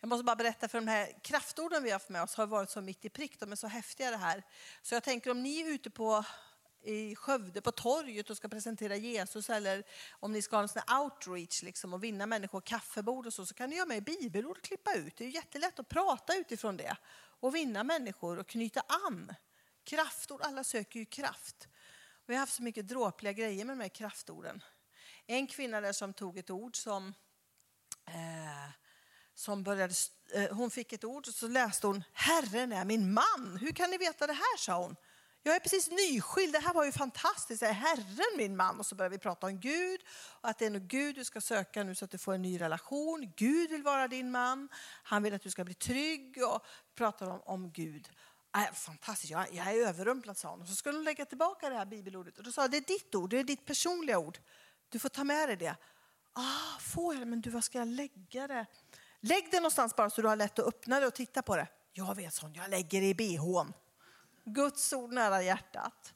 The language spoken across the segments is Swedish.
Jag måste bara berätta för de här kraftorden vi har haft med oss har varit så mitt i prick. De är så häftiga det här. Så jag tänker om ni är ute på i Skövde på torget och ska presentera Jesus eller om ni ska ha en sån outreach liksom, och vinna människor kaffebord och så, så kan ni göra med bibelord och klippa ut. Det är jättelätt att prata utifrån det och vinna människor och knyta an. Kraftord, alla söker ju kraft. Vi har haft så mycket dråpliga grejer med de här kraftorden. En kvinna där som tog ett ord som, eh, som började, eh, hon fick ett ord och så läste hon Herren är min man. Hur kan ni veta det här, sa hon. Jag är precis nyskild, det här var ju fantastiskt. Är Herren min man? Och så börjar vi prata om Gud och att det är nog Gud du ska söka nu så att du får en ny relation. Gud vill vara din man. Han vill att du ska bli trygg och pratar om, om Gud. Äh, fantastiskt, jag, jag är överrumplad, sa hon. Och så skulle hon lägga tillbaka det här bibelordet. Och då sa jag, det är ditt ord, det är ditt personliga ord. Du får ta med dig det. Ah, får jag det? Men du, var ska jag lägga det? Lägg det någonstans bara så du har lätt att öppna det och titta på det. Jag vet sånt, jag lägger det i bhn. Guds ord nära hjärtat.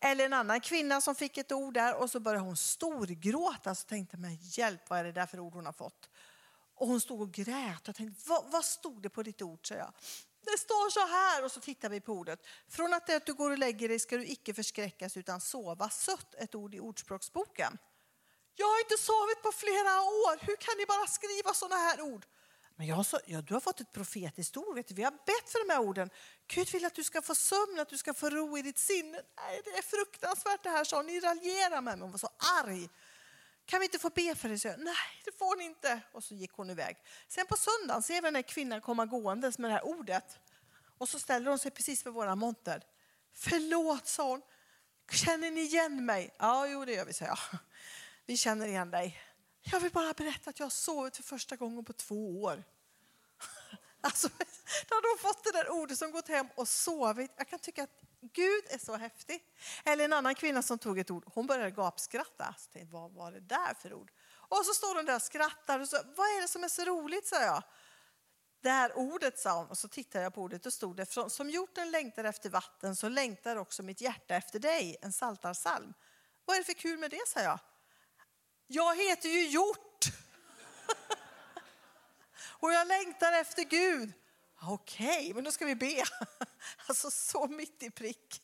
Eller en annan kvinna som fick ett ord där och så började hon storgråta. Så tänkte jag, hjälp vad är det där för ord hon har fått? Och hon stod och grät. Jag tänkte, vad, vad stod det på ditt ord? Så jag. Det står så här och så tittar vi på ordet. Från att, det att du går och lägger dig ska du icke förskräckas utan sova sött. Ett ord i Ordspråksboken. Jag har inte sovit på flera år. Hur kan ni bara skriva sådana här ord? Men jag sa, ja, du har fått ett profetiskt ord. Vet du. Vi har bett för de här orden. Gud vill att du ska få sömn, att du ska få ro i ditt sinne. Nej, det är fruktansvärt det här, sa hon. Ni raljerar med mig. Hon var så arg. Kan vi inte få be för dig? Så jag, Nej, det får ni inte. Och så gick hon iväg. Sen på söndagen ser vi den här kvinnan komma gåendes med det här ordet. Och så ställer hon sig precis vid våra monter. Förlåt, sa hon. Känner ni igen mig? Ja, jo det gör vi, sa jag. Vi känner igen dig. Jag vill bara berätta att jag har sovit för första gången på två år. Alltså, då har de fått det där ordet som gått hem och sovit. Jag kan tycka att Gud är så häftig. Eller en annan kvinna som tog ett ord, hon började gapskratta. Alltså, Tänkte, vad var det där för ord? Och så står hon där och skrattar och så, vad är det som är så roligt, sa jag. Det här ordet, sa hon, och så tittade jag på ordet och stod det, som hjorten längtar efter vatten så längtar också mitt hjärta efter dig, en saltarsalm. Vad är det för kul med det, sa jag. Jag heter ju hjort. och jag längtar efter Gud. Okej, okay, men då ska vi be. Alltså så mitt i prick.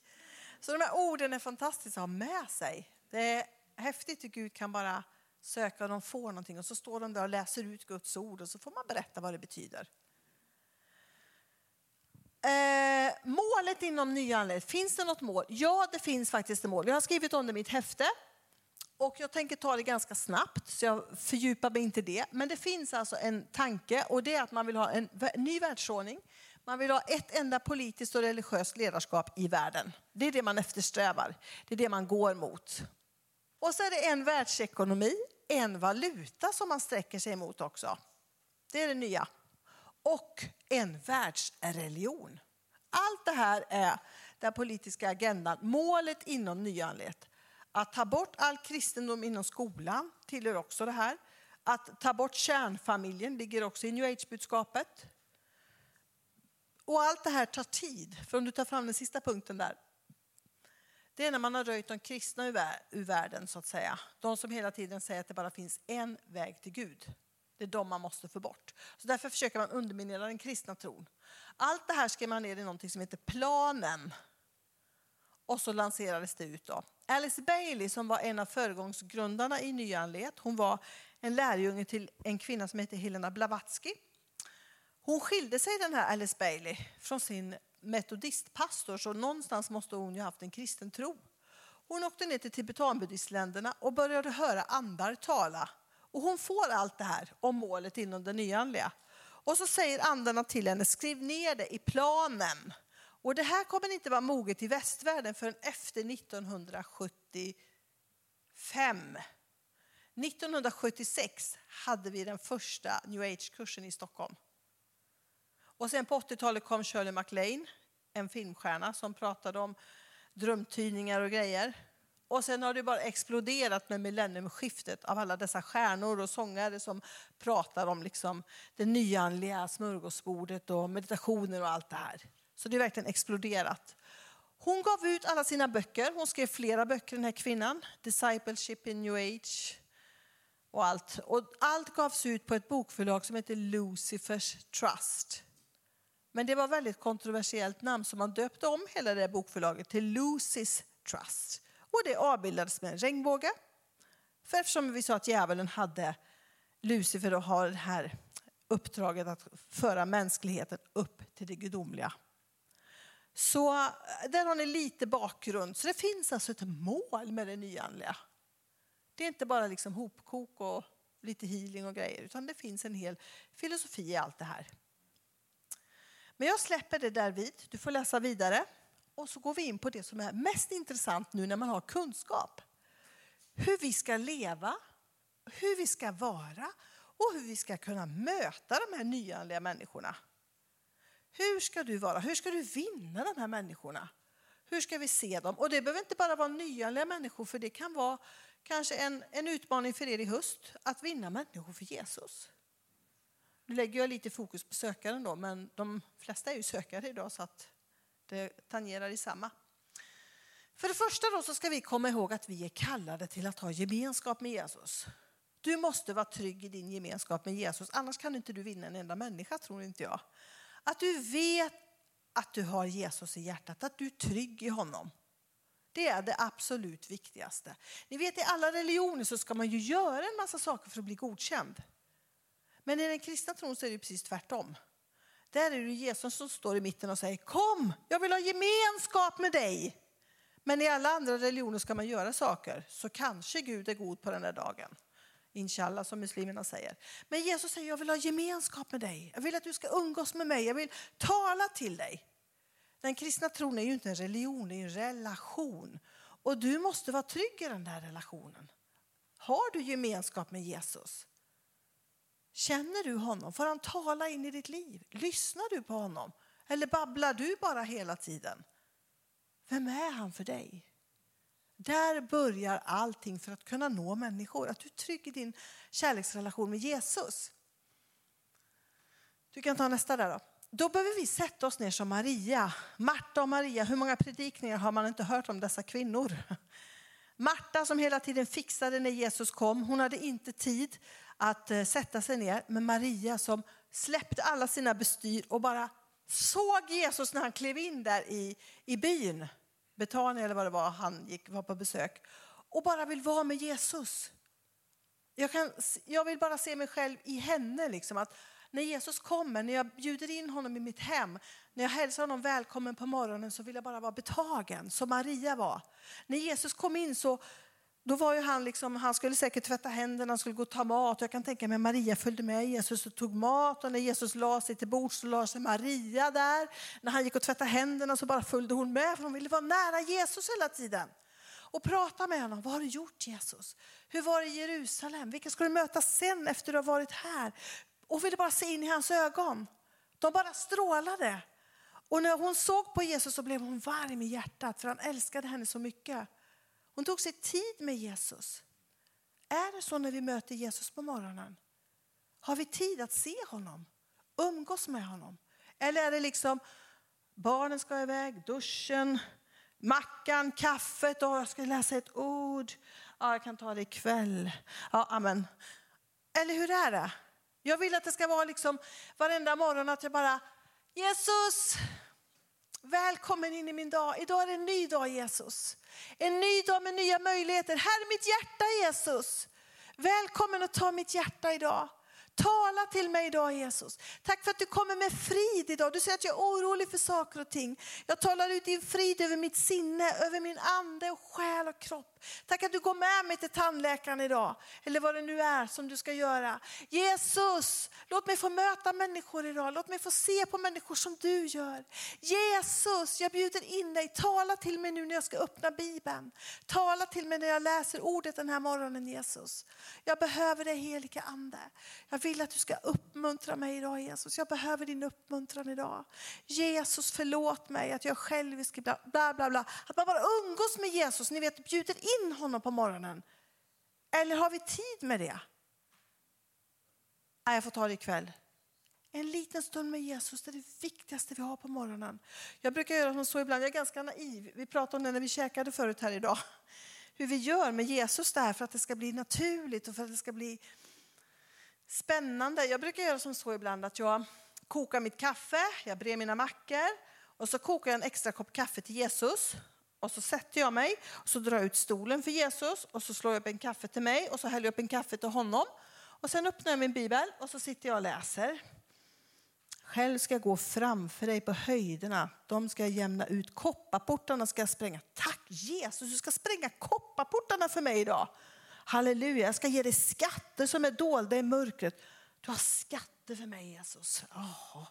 Så de här orden är fantastiska att ha med sig. Det är häftigt hur Gud kan bara söka och de får någonting och så står de där och läser ut Guds ord och så får man berätta vad det betyder. Eh, målet inom nyanlända, finns det något mål? Ja, det finns faktiskt ett mål. Jag har skrivit om det i mitt häfte. Och jag tänker ta det ganska snabbt, så jag fördjupar mig inte i det. Men det finns alltså en tanke och det är att man vill ha en ny världsordning. Man vill ha ett enda politiskt och religiöst ledarskap i världen. Det är det man eftersträvar. Det är det man går mot. Och så är det en världsekonomi, en valuta som man sträcker sig emot också. Det är det nya. Och en världsreligion. Allt det här är den politiska agendan, målet inom nyanlet. Att ta bort all kristendom inom skolan tillhör också det här. Att ta bort kärnfamiljen ligger också i new age-budskapet. Och allt det här tar tid. För om du tar fram den sista punkten där. Det är när man har röjt de kristna ur världen så att säga. De som hela tiden säger att det bara finns en väg till Gud. Det är de man måste få bort. Så därför försöker man underminera den kristna tron. Allt det här skrev man ner i något som heter planen. Och så lanserades det ut. Då. Alice Bailey som var en av föregångsgrundarna i Nyanlet, hon var en lärjunge till en kvinna som heter Helena Blavatsky. Hon skilde sig den här Alice Bailey från sin metodistpastor så någonstans måste hon ju haft en kristen tro. Hon åkte ner till tibetanbuddhistländerna och började höra andar tala. Och hon får allt det här om målet inom det nyanliga. Och så säger andarna till henne, skriv ner det i planen och det här kommer inte vara moget i västvärlden förrän efter 1975. 1976 hade vi den första new age-kursen i Stockholm. Och sen på 80-talet kom Shirley MacLaine, en filmstjärna som pratade om drömtydningar och grejer. Och sen har det bara exploderat med millenniumskiftet av alla dessa stjärnor och sångare som pratar om liksom det nyandliga smörgåsbordet och meditationer och allt det här. Så det är verkligen exploderat. Hon gav ut alla sina böcker. Hon skrev flera böcker, den här kvinnan. Discipleship in new age. och allt. Och allt gavs ut på ett bokförlag som heter Lucifers Trust. Men det var ett väldigt kontroversiellt namn så man döpte om hela det bokförlaget till Lucys Trust. Och det avbildades med en regnbåge. För eftersom vi sa att djävulen hade Lucifer och har det här uppdraget att föra mänskligheten upp till det gudomliga. Så eh, där har ni lite bakgrund. Så det finns alltså ett mål med det nyanliga. Det är inte bara liksom hopkok och lite healing och grejer, utan det finns en hel filosofi i allt det här. Men jag släpper det där vid. Du får läsa vidare. Och så går vi in på det som är mest intressant nu när man har kunskap. Hur vi ska leva, hur vi ska vara och hur vi ska kunna möta de här nyanlända människorna. Hur ska du vara? Hur ska du vinna de här människorna? Hur ska vi se dem? Och det behöver inte bara vara nyanlända människor, för det kan vara kanske en, en utmaning för er i höst att vinna människor för Jesus. Nu lägger jag lite fokus på sökaren då, men de flesta är ju sökare idag så att det tangerar i samma. För det första då så ska vi komma ihåg att vi är kallade till att ha gemenskap med Jesus. Du måste vara trygg i din gemenskap med Jesus, annars kan inte du vinna en enda människa tror inte jag. Att du vet att du har Jesus i hjärtat, att du är trygg i honom. Det är det absolut viktigaste. Ni vet i alla religioner så ska man ju göra en massa saker för att bli godkänd. Men i den kristna tron så är det precis tvärtom. Där är det Jesus som står i mitten och säger kom, jag vill ha gemenskap med dig. Men i alla andra religioner ska man göra saker, så kanske Gud är god på den där dagen. Inshallah som muslimerna säger. Men Jesus säger jag vill ha gemenskap med dig. Jag vill att du ska umgås med mig. Jag vill tala till dig. Den kristna tron är ju inte en religion, det är en relation. Och du måste vara trygg i den där relationen. Har du gemenskap med Jesus? Känner du honom? Får han tala in i ditt liv? Lyssnar du på honom? Eller babblar du bara hela tiden? Vem är han för dig? Där börjar allting för att kunna nå människor. Att du är trygg i din kärleksrelation med Jesus. Du kan ta nästa där då. Då behöver vi sätta oss ner som Maria. Marta och Maria, hur många predikningar har man inte hört om dessa kvinnor? Marta som hela tiden fixade när Jesus kom, hon hade inte tid att eh, sätta sig ner. Men Maria som släppte alla sina bestyr och bara såg Jesus när han klev in där i, i byn. Betania eller vad det var, han gick, var på besök. Och bara vill vara med Jesus. Jag, kan, jag vill bara se mig själv i henne. Liksom, att när Jesus kommer, när jag bjuder in honom i mitt hem, när jag hälsar honom välkommen på morgonen så vill jag bara vara betagen, som Maria var. När Jesus kom in så då var ju han liksom, han skulle säkert tvätta händerna, han skulle gå och ta mat. Jag kan tänka mig Maria följde med Jesus och tog mat och när Jesus la sig till bords så la sig Maria där. När han gick och tvättade händerna så bara följde hon med för hon ville vara nära Jesus hela tiden. Och prata med honom. Vad har du gjort Jesus? Hur var det i Jerusalem? Vilka ska du möta sen efter du har varit här? Och ville bara se in i hans ögon. De bara strålade. Och när hon såg på Jesus så blev hon varm i hjärtat för han älskade henne så mycket. Hon tog sig tid med Jesus. Är det så när vi möter Jesus på morgonen? Har vi tid att se honom? Umgås med honom? Eller är det liksom barnen ska iväg, duschen, mackan, kaffet och jag ska läsa ett ord. Ja, jag kan ta det ikväll. Ja, amen. Eller hur är det? Jag vill att det ska vara liksom varenda morgon att jag bara Jesus, välkommen in i min dag. Idag är det en ny dag Jesus. En ny dag med nya möjligheter. Här är mitt hjärta Jesus. Välkommen att ta mitt hjärta idag. Tala till mig idag Jesus. Tack för att du kommer med frid idag. Du säger att jag är orolig för saker och ting. Jag talar ut din frid över mitt sinne, över min ande och själ och kropp. Tack att du går med mig till tandläkaren idag. Eller vad det nu är som du ska göra. Jesus, låt mig få möta människor idag. Låt mig få se på människor som du gör. Jesus, jag bjuder in dig. Tala till mig nu när jag ska öppna Bibeln. Tala till mig när jag läser ordet den här morgonen Jesus. Jag behöver dig helige Ande. Jag vill att du ska uppmuntra mig idag Jesus. Jag behöver din uppmuntran idag. Jesus förlåt mig att jag självisk bla bla bla. bla. Att man bara umgås med Jesus, ni vet bjuder in honom på morgonen. Eller har vi tid med det? Nej, jag får ta det ikväll. En liten stund med Jesus det är det viktigaste vi har på morgonen. Jag brukar göra så ibland, jag är ganska naiv. Vi pratade om det när vi käkade förut här idag. hur vi gör med Jesus där för att det ska bli naturligt och för att det ska bli spännande. Jag brukar göra som så ibland att jag kokar mitt kaffe, jag brer mina mackor och så kokar jag en extra kopp kaffe till Jesus. Och så sätter jag mig och så drar jag ut stolen för Jesus och så slår jag upp en kaffe till mig och så häller jag upp en kaffe till honom. Och sen öppnar jag min bibel och så sitter jag och läser. Själv ska jag gå framför dig på höjderna. De ska jag jämna ut. Kopparportarna ska jag spränga. Tack Jesus, du ska spränga kopparportarna för mig idag. Halleluja, jag ska ge dig skatter som är dolda i mörkret. Du har skatter för mig Jesus. Oh.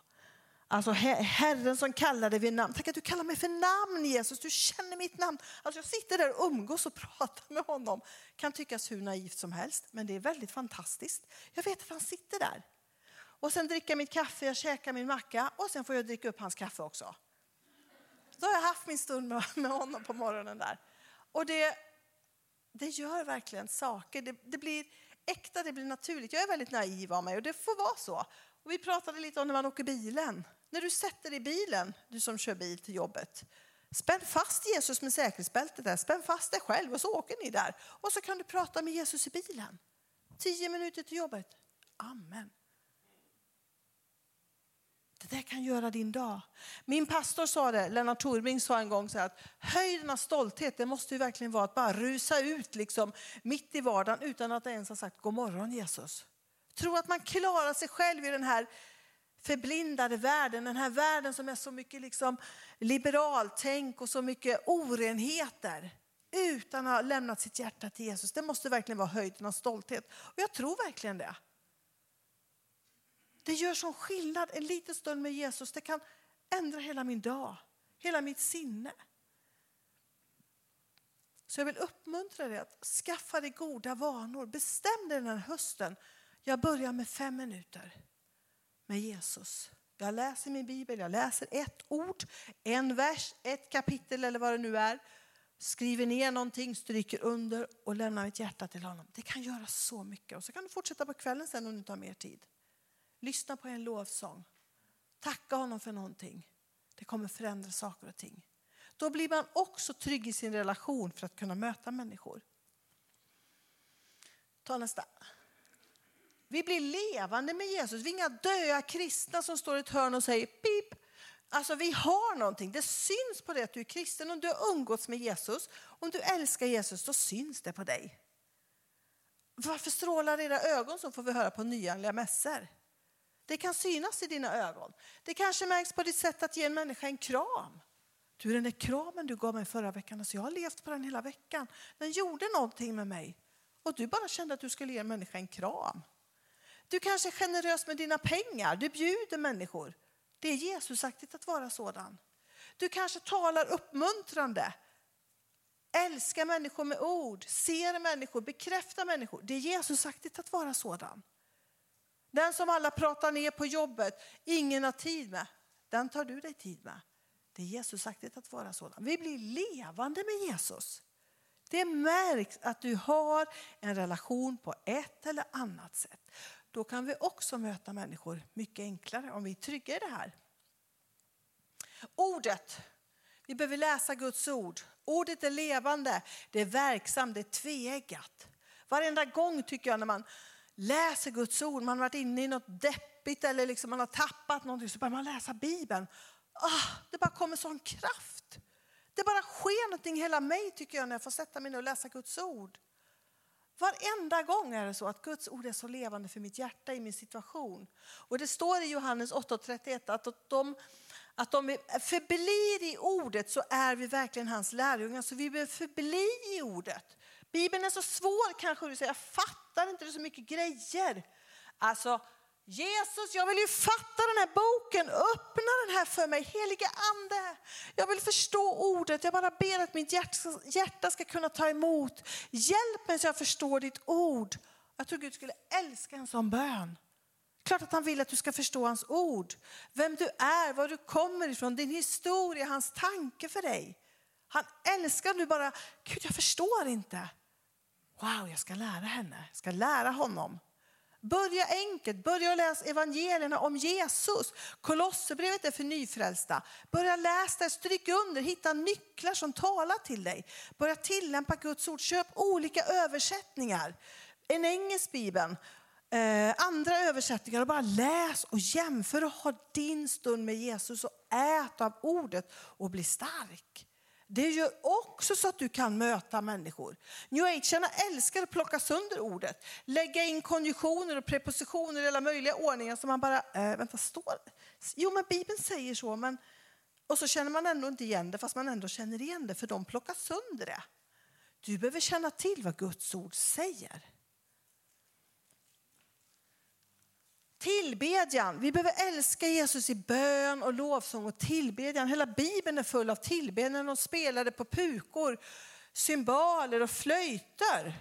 Alltså Herren som kallar dig vid namn. Tack att du kallar mig för namn Jesus, du känner mitt namn. Alltså jag sitter där och umgås och pratar med honom. Kan tyckas hur naivt som helst, men det är väldigt fantastiskt. Jag vet att han sitter där. Och sen jag mitt kaffe, jag käkar min macka och sen får jag dricka upp hans kaffe också. Då har jag haft min stund med honom på morgonen där. Och det, det gör verkligen saker. Det, det blir äkta, det blir naturligt. Jag är väldigt naiv av mig och det får vara så. Och vi pratade lite om när man åker bilen. När du sätter dig i bilen, du som kör bil till jobbet, spänn fast Jesus med säkerhetsbältet där, spänn fast dig själv och så åker ni där. Och så kan du prata med Jesus i bilen. Tio minuter till jobbet. Amen. Det där kan göra din dag. Min pastor sa det, Lennart Torbring sa en gång så att höjden av stolthet det måste ju verkligen vara att bara rusa ut liksom mitt i vardagen utan att ens ha sagt god morgon Jesus. Tro att man klarar sig själv i den här förblindade världen, den här världen som är så mycket liksom liberaltänk och så mycket orenheter utan att ha lämnat sitt hjärta till Jesus. Det måste verkligen vara höjden av stolthet. Och jag tror verkligen det. Det gör sån skillnad. En liten stund med Jesus det kan ändra hela min dag, hela mitt sinne. Så jag vill uppmuntra dig att skaffa dig goda vanor. Bestäm dig den här hösten. Jag börjar med fem minuter med Jesus. Jag läser min bibel, jag läser ett ord, en vers, ett kapitel eller vad det nu är. Skriver ner någonting, stryker under och lämnar mitt hjärta till honom. Det kan göra så mycket. Och så kan du fortsätta på kvällen sen om du inte har mer tid. Lyssna på en lovsång. Tacka honom för någonting. Det kommer förändra saker och ting. Då blir man också trygg i sin relation för att kunna möta människor. Ta nästa. Vi blir levande med Jesus. Vi är inga döda kristna som står i ett hörn och säger pip. Alltså vi har någonting. Det syns på det att du är kristen. Om du har umgåtts med Jesus, om du älskar Jesus, då syns det på dig. Varför strålar era ögon så får vi höra på nyanliga mässor. Det kan synas i dina ögon. Det kanske märks på ditt sätt att ge en människa en kram. Du, den där kramen du gav mig förra veckan, alltså jag har levt på den hela veckan. Den gjorde någonting med mig. Och du bara kände att du skulle ge en människa en kram. Du kanske är generös med dina pengar, du bjuder människor. Det är Jesusaktigt att vara sådan. Du kanske talar uppmuntrande, älskar människor med ord, ser människor, bekräftar människor. Det är Jesusaktigt att vara sådan. Den som alla pratar ner på jobbet, ingen har tid med, den tar du dig tid med. Det är Jesusaktigt att vara sådan. Vi blir levande med Jesus. Det märks att du har en relation på ett eller annat sätt. Då kan vi också möta människor mycket enklare om vi är trygga i det här. Ordet. Vi behöver läsa Guds ord. Ordet är levande, det är verksamt, det är tveeggat. Varenda gång tycker jag när man läser Guds ord, man har varit inne i något deppigt eller liksom man har tappat någonting så börjar man läsa Bibeln. Ah, det bara kommer sån kraft. Det bara sker någonting i hela mig tycker jag när jag får sätta mig ner och läsa Guds ord. Varenda gång är det så att Guds ord är så levande för mitt hjärta i min situation. Och det står i Johannes 8.31 att de, att om vi förblir i ordet så är vi verkligen hans lärjungar. Så vi behöver förbli i ordet. Bibeln är så svår kanske du säger, jag fattar inte det så mycket grejer. Alltså Jesus, jag vill ju fatta den här boken. Öppna den här för mig, helige ande. Jag vill förstå ordet. Jag bara ber att mitt hjärta ska kunna ta emot. Hjälp mig så jag förstår ditt ord. Jag tror Gud skulle älska en sån bön. Klart att han vill att du ska förstå hans ord. Vem du är, var du kommer ifrån, din historia, hans tanke för dig. Han älskar du bara, Gud jag förstår inte. Wow, jag ska lära henne, jag ska lära honom. Börja enkelt, börja läsa evangelierna om Jesus. Kolosserbrevet är för nyfrälsta. Börja läsa det, stryk under, hitta nycklar som talar till dig. Börja tillämpa Guds ord, köp olika översättningar. En engelsk bibel, eh, andra översättningar och bara läs och jämför och ha din stund med Jesus och ät av ordet och bli stark. Det gör också så att du kan möta människor. New agearna älskar att plocka sönder ordet, lägga in konjunktioner och prepositioner i alla möjliga ordningar som man bara, äh, vänta, står Jo, men Bibeln säger så, men och så känner man ändå inte igen det fast man ändå känner igen det för de plockar sönder det. Du behöver känna till vad Guds ord säger. Tillbedjan. Vi behöver älska Jesus i bön och lovsång och tillbedjan. Hela Bibeln är full av tillbedjan. De spelade på pukor, cymbaler och flöjter.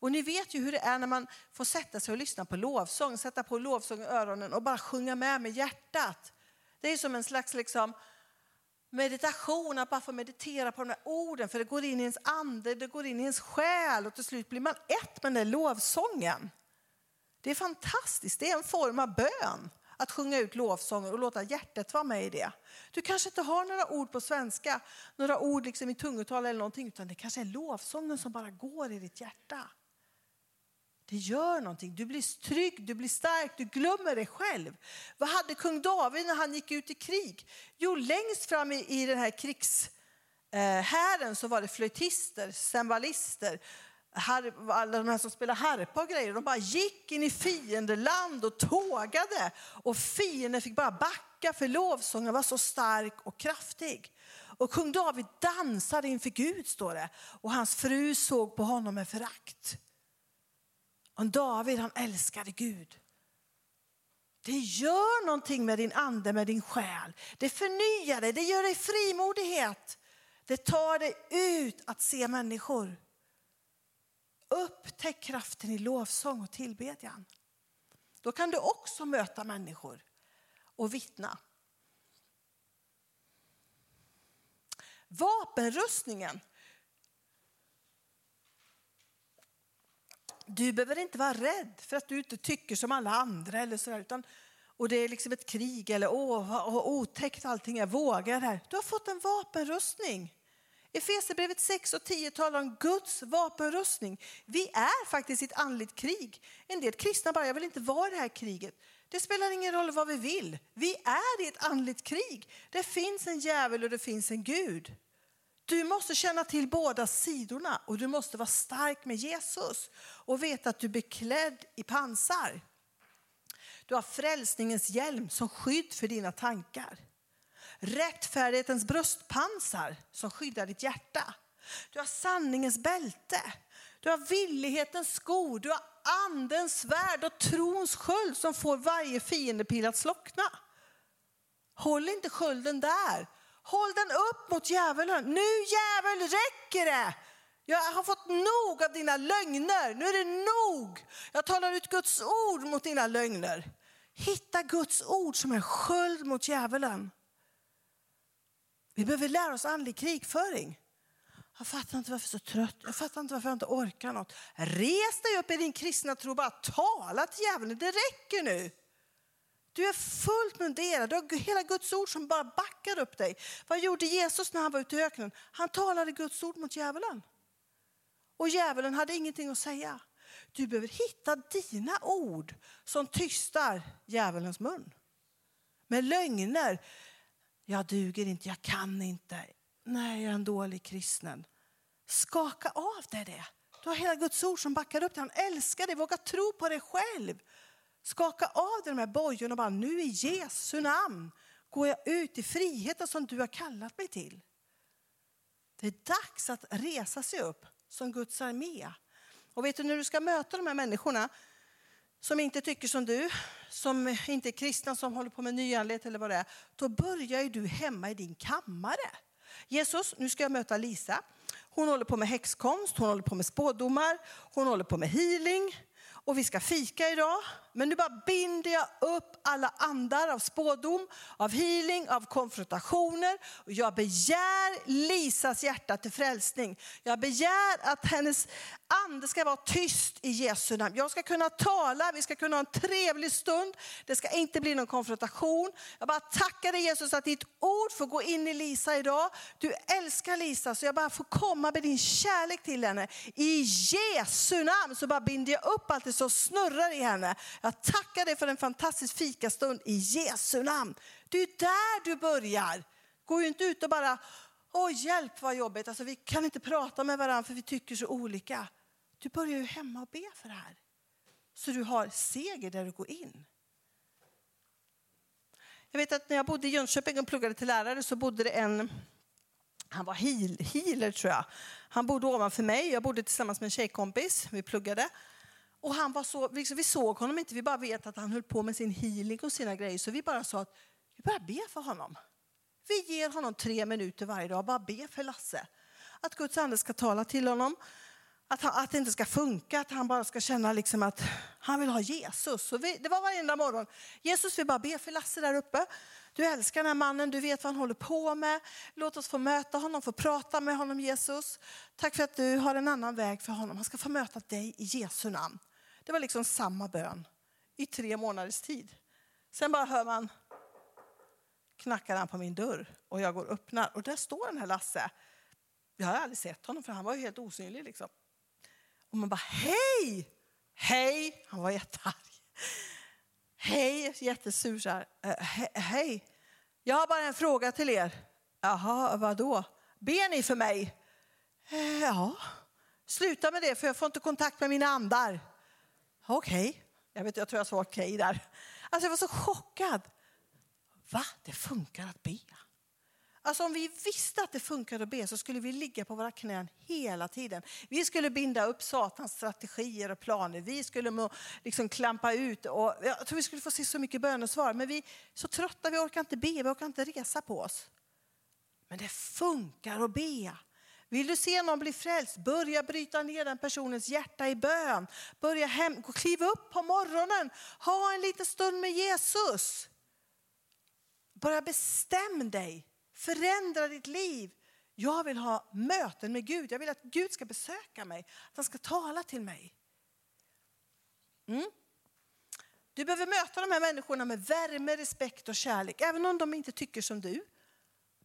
Och ni vet ju hur det är när man får sätta sig och lyssna på lovsång, sätta på lovsång i öronen och bara sjunga med med hjärtat. Det är som en slags liksom meditation, att bara få meditera på de här orden, för det går in i ens ande, det går in i ens själ och till slut blir man ett med den där lovsången. Det är fantastiskt, det är en form av bön att sjunga ut lovsånger och låta hjärtat vara med i det. Du kanske inte har några ord på svenska, några ord liksom i tungotal eller någonting, utan det kanske är lovsången som bara går i ditt hjärta. Det gör någonting, du blir trygg, du blir stark, du glömmer dig själv. Vad hade kung David när han gick ut i krig? Jo, längst fram i, i den här krigshären så var det flöjtister, cembalister, alla de här som spelar harpa och grejer, de bara gick in i fiendeland och tågade. Och fienden fick bara backa för lovsången var så stark och kraftig. Och kung David dansade inför Gud står det. Och hans fru såg på honom med förakt. Och David han älskade Gud. Det gör någonting med din ande, med din själ. Det förnyar dig, det gör dig frimodighet. Det tar dig ut att se människor. Upptäck kraften i lovsång och tillbedjan. Då kan du också möta människor och vittna. Vapenrustningen. Du behöver inte vara rädd för att du inte tycker som alla andra eller sådär, utan och det är liksom ett krig eller åh vad otäckt allting är, vågar här. Du har fått en vapenrustning. Efesierbrevet 6 och 10 talar om Guds vapenrustning. Vi är faktiskt i ett andligt krig. En del kristna bara, jag vill inte vara i det här kriget. Det spelar ingen roll vad vi vill. Vi är i ett andligt krig. Det finns en djävul och det finns en Gud. Du måste känna till båda sidorna och du måste vara stark med Jesus och veta att du är beklädd i pansar. Du har frälsningens hjälm som skydd för dina tankar rättfärdighetens bröstpansar som skyddar ditt hjärta. Du har sanningens bälte. Du har villighetens skor. Du har andens svärd och trons sköld som får varje fiendepil att slockna. Håll inte skölden där. Håll den upp mot djävulen. Nu djävul räcker det. Jag har fått nog av dina lögner. Nu är det nog. Jag talar ut Guds ord mot dina lögner. Hitta Guds ord som en sköld mot djävulen. Vi behöver lära oss andlig krigföring. Jag fattar inte varför jag är så trött. Jag fattar inte varför jag inte orkar något. Res dig upp i din kristna tro. Bara tala till djävulen. Det räcker nu. Du är fullt munderad. Du har hela Guds ord som bara backar upp dig. Vad gjorde Jesus när han var ute i öknen? Han talade Guds ord mot djävulen. Och djävulen hade ingenting att säga. Du behöver hitta dina ord som tystar djävulens mun. Med lögner, jag duger inte, jag kan inte. Nej, jag är en dålig kristen. Skaka av dig det. Du har hela Guds ord som backar upp dig. Han älskar dig. Våga tro på dig själv. Skaka av dig de här bojorna och bara nu i Jesu namn går jag ut i friheten som du har kallat mig till. Det är dags att resa sig upp som Guds armé. Och vet du när du ska möta de här människorna som inte tycker som du, som inte är kristna, som håller på med nyandlighet eller vad det är, då börjar ju du hemma i din kammare. Jesus, nu ska jag möta Lisa. Hon håller på med häxkonst, hon håller på med spådomar, hon håller på med healing. och vi ska fika idag. Men nu bara binder jag upp alla andar av spådom, av healing, av konfrontationer. Och jag begär Lisas hjärta till frälsning. Jag begär att hennes ande ska vara tyst i Jesu namn. Jag ska kunna tala, vi ska kunna ha en trevlig stund. Det ska inte bli någon konfrontation. Jag bara tackar dig Jesus att ditt ord får gå in i Lisa idag. Du älskar Lisa så jag bara får komma med din kärlek till henne. I Jesu namn så bara binder jag upp allt det som snurrar i henne. Jag tackar dig för en fantastisk fikastund i Jesu namn. Det är där du börjar. Gå ju inte ut och bara, åh hjälp vad jobbigt, alltså, vi kan inte prata med varandra för vi tycker så olika. Du börjar ju hemma och be för det här. Så du har seger där du går in. Jag vet att när jag bodde i Jönköping och pluggade till lärare så bodde det en, han var heal, healer tror jag. Han bodde ovanför mig, jag bodde tillsammans med en tjejkompis, vi pluggade. Och han var så, liksom, vi såg honom inte, vi bara vet att han höll på med sin healing och sina grejer. Så vi bara sa att vi börjar be för honom. Vi ger honom tre minuter varje dag, bara be för Lasse. Att Guds ande ska tala till honom. Att, han, att det inte ska funka, att han bara ska känna liksom att han vill ha Jesus. Så vi, det var varenda morgon. Jesus vi bara be för Lasse där uppe. Du älskar den här mannen, du vet vad han håller på med. Låt oss få möta honom, få prata med honom Jesus. Tack för att du har en annan väg för honom. Han ska få möta dig i Jesu namn. Det var liksom samma bön i tre månaders tid. Sen bara hör man knackar han på min dörr och jag går och öppnar och där står den här Lasse. Jag har aldrig sett honom för han var ju helt osynlig liksom. Och man bara hej, hej, han var jättearg. Hej, jättesur så här. He hej, jag har bara en fråga till er. Jaha, vadå? Ber ni för mig? Äh, ja, sluta med det för jag får inte kontakt med mina andar. Okej, okay. jag, vet, jag tror jag sa okej okay där. Alltså jag var så chockad. Va? Det funkar att be? Alltså om vi visste att det funkade att be så skulle vi ligga på våra knän hela tiden. Vi skulle binda upp Satans strategier och planer. Vi skulle liksom klampa ut och jag tror vi skulle få se så mycket bönesvar. Men vi är så trötta, vi orkar inte be, vi orkar inte resa på oss. Men det funkar att be. Vill du se någon bli frälst, börja bryta ner den personens hjärta i bön. Börja hem, kliva upp på morgonen, ha en liten stund med Jesus. Börja bestäm dig, förändra ditt liv. Jag vill ha möten med Gud, jag vill att Gud ska besöka mig, att han ska tala till mig. Mm. Du behöver möta de här människorna med värme, respekt och kärlek, även om de inte tycker som du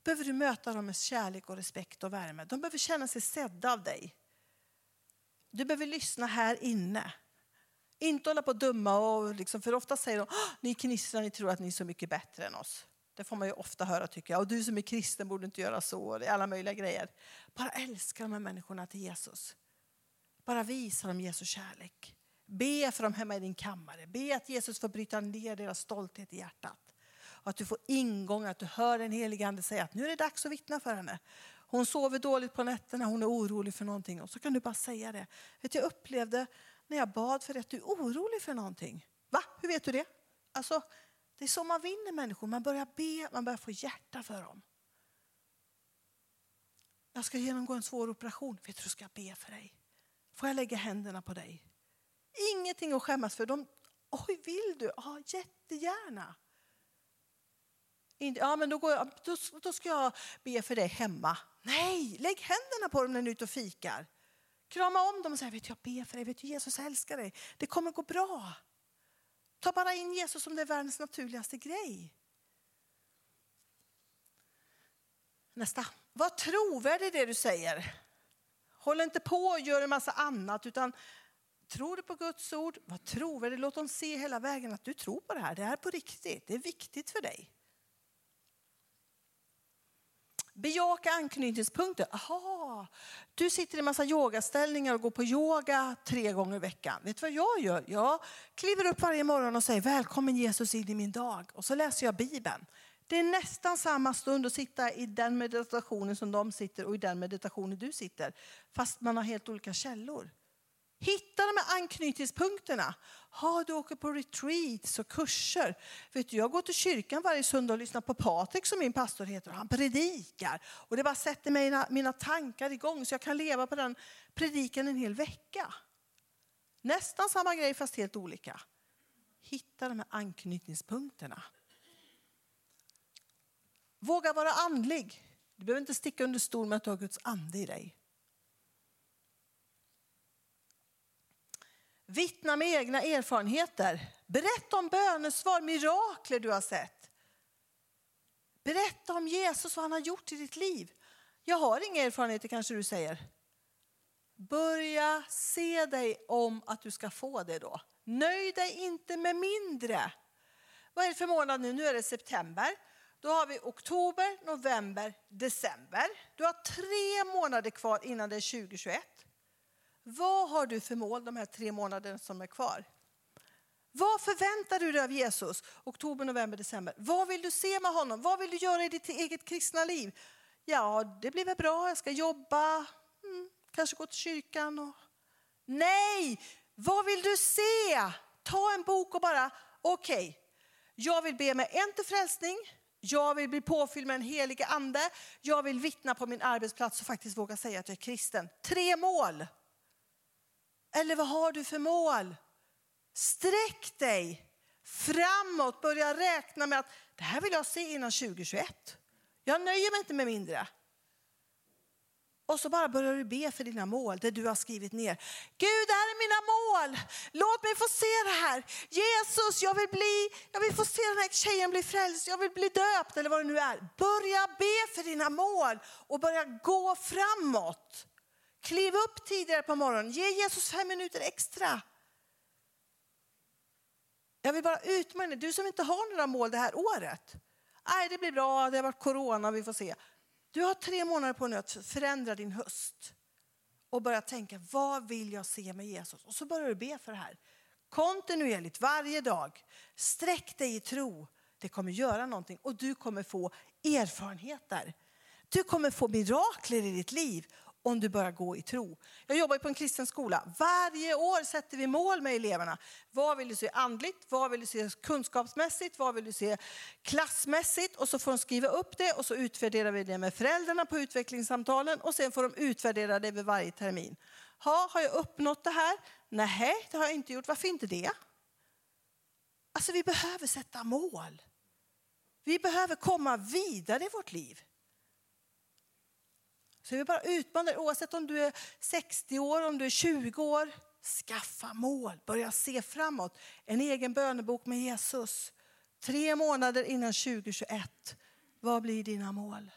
behöver du möta dem med kärlek och respekt och värme. De behöver känna sig sedda av dig. Du behöver lyssna här inne. Inte hålla på och döma, och liksom, för ofta säger de ni knistrar, ni tror att ni är så mycket bättre än oss. Det får man ju ofta höra tycker jag. Och du som är kristen borde inte göra så. Och det är alla möjliga grejer. Bara älska de här människorna till Jesus. Bara visa dem Jesus kärlek. Be för dem hemma i din kammare. Be att Jesus får bryta ner deras stolthet i hjärtat. Och att du får ingång, att du hör den helige Ande säga att nu är det dags att vittna för henne. Hon sover dåligt på nätterna, hon är orolig för någonting. Och så kan du bara säga det. Vet, jag upplevde när jag bad för att du är orolig för någonting. Va? Hur vet du det? Alltså, det är så man vinner människor. Man börjar be, man börjar få hjärta för dem. Jag ska genomgå en svår operation. Vet du, ska jag be för dig? Får jag lägga händerna på dig? Ingenting att skämmas för. De, Oj, vill du? Ja, jättegärna. Ja, men då, går jag, då, då ska jag be för dig hemma. Nej, lägg händerna på dem när ni är ute och fikar. Krama om dem och säg, vet jag ber för dig, vet du, Jesus älskar dig. Det kommer gå bra. Ta bara in Jesus som det är världens naturligaste grej. Nästa. Var trovärdig det du säger. Håll inte på och gör en massa annat utan tror du på Guds ord, var trovärdig. Låt dem se hela vägen att du tror på det här. Det är på riktigt. Det är viktigt för dig. Bejaka anknytningspunkter. Aha, du sitter i en massa yogaställningar och går på yoga tre gånger i veckan. Vet du vad jag gör? Jag kliver upp varje morgon och säger välkommen Jesus in i min dag. Och så läser jag Bibeln. Det är nästan samma stund att sitta i den meditationen som de sitter och i den meditationen du sitter. Fast man har helt olika källor. Hitta de här anknytningspunkterna. Ha, du åker på retreats och kurser. Vet du, jag går till kyrkan varje söndag och lyssnar på Patrik som min pastor heter. Han predikar. Och det bara sätter mina, mina tankar igång så jag kan leva på den predikan en hel vecka. Nästan samma grej fast helt olika. Hitta de här anknytningspunkterna. Våga vara andlig. Du behöver inte sticka under stol med att du har Guds ande i dig. Vittna med egna erfarenheter. Berätta om bönesvar, mirakler du har sett. Berätta om Jesus, vad han har gjort i ditt liv. Jag har inga erfarenheter kanske du säger. Börja se dig om att du ska få det då. Nöj dig inte med mindre. Vad är det för månad nu? Nu är det september. Då har vi oktober, november, december. Du har tre månader kvar innan det är 2021. Vad har du för mål de här tre månaderna som är kvar? Vad förväntar du dig av Jesus? Oktober, november, december. Vad vill du se med honom? Vad vill du göra i ditt eget kristna liv? Ja, det blir väl bra. Jag ska jobba, mm, kanske gå till kyrkan. Och... Nej, vad vill du se? Ta en bok och bara, okej, okay, jag vill be med en till frälsning. Jag vill bli påfylld med den helige ande. Jag vill vittna på min arbetsplats och faktiskt våga säga att jag är kristen. Tre mål. Eller vad har du för mål? Sträck dig framåt, börja räkna med att det här vill jag se innan 2021. Jag nöjer mig inte med mindre. Och så bara börjar du be för dina mål, det du har skrivit ner. Gud, det här är mina mål. Låt mig få se det här. Jesus, jag vill, bli, jag vill få se den här tjejen bli frälst. Jag vill bli döpt eller vad det nu är. Börja be för dina mål och börja gå framåt. Kliv upp tidigare på morgonen. Ge Jesus fem minuter extra. Jag vill bara utmana dig, du som inte har några mål det här året. Nej, det blir bra, det har varit corona, vi får se. Du har tre månader på dig att förändra din höst och börja tänka, vad vill jag se med Jesus? Och så börjar du be för det här. Kontinuerligt, varje dag. Sträck dig i tro. Det kommer göra någonting och du kommer få erfarenheter. Du kommer få mirakler i ditt liv om du börjar gå i tro. Jag jobbar på en kristen skola. Varje år sätter vi mål med eleverna. Vad vill du se andligt? Vad vill du se kunskapsmässigt? Vad vill du se klassmässigt? Och så får de skriva upp det och så utvärderar vi det med föräldrarna på utvecklingssamtalen och sen får de utvärdera det vid varje termin. Ha, har jag uppnått det här? Nej, det har jag inte gjort. Varför inte det? Alltså vi behöver sätta mål. Vi behöver komma vidare i vårt liv. Så jag vill bara utmana dig, oavsett om du är 60 år, om du är 20 år, skaffa mål, börja se framåt. En egen bönebok med Jesus. Tre månader innan 2021. Vad blir dina mål?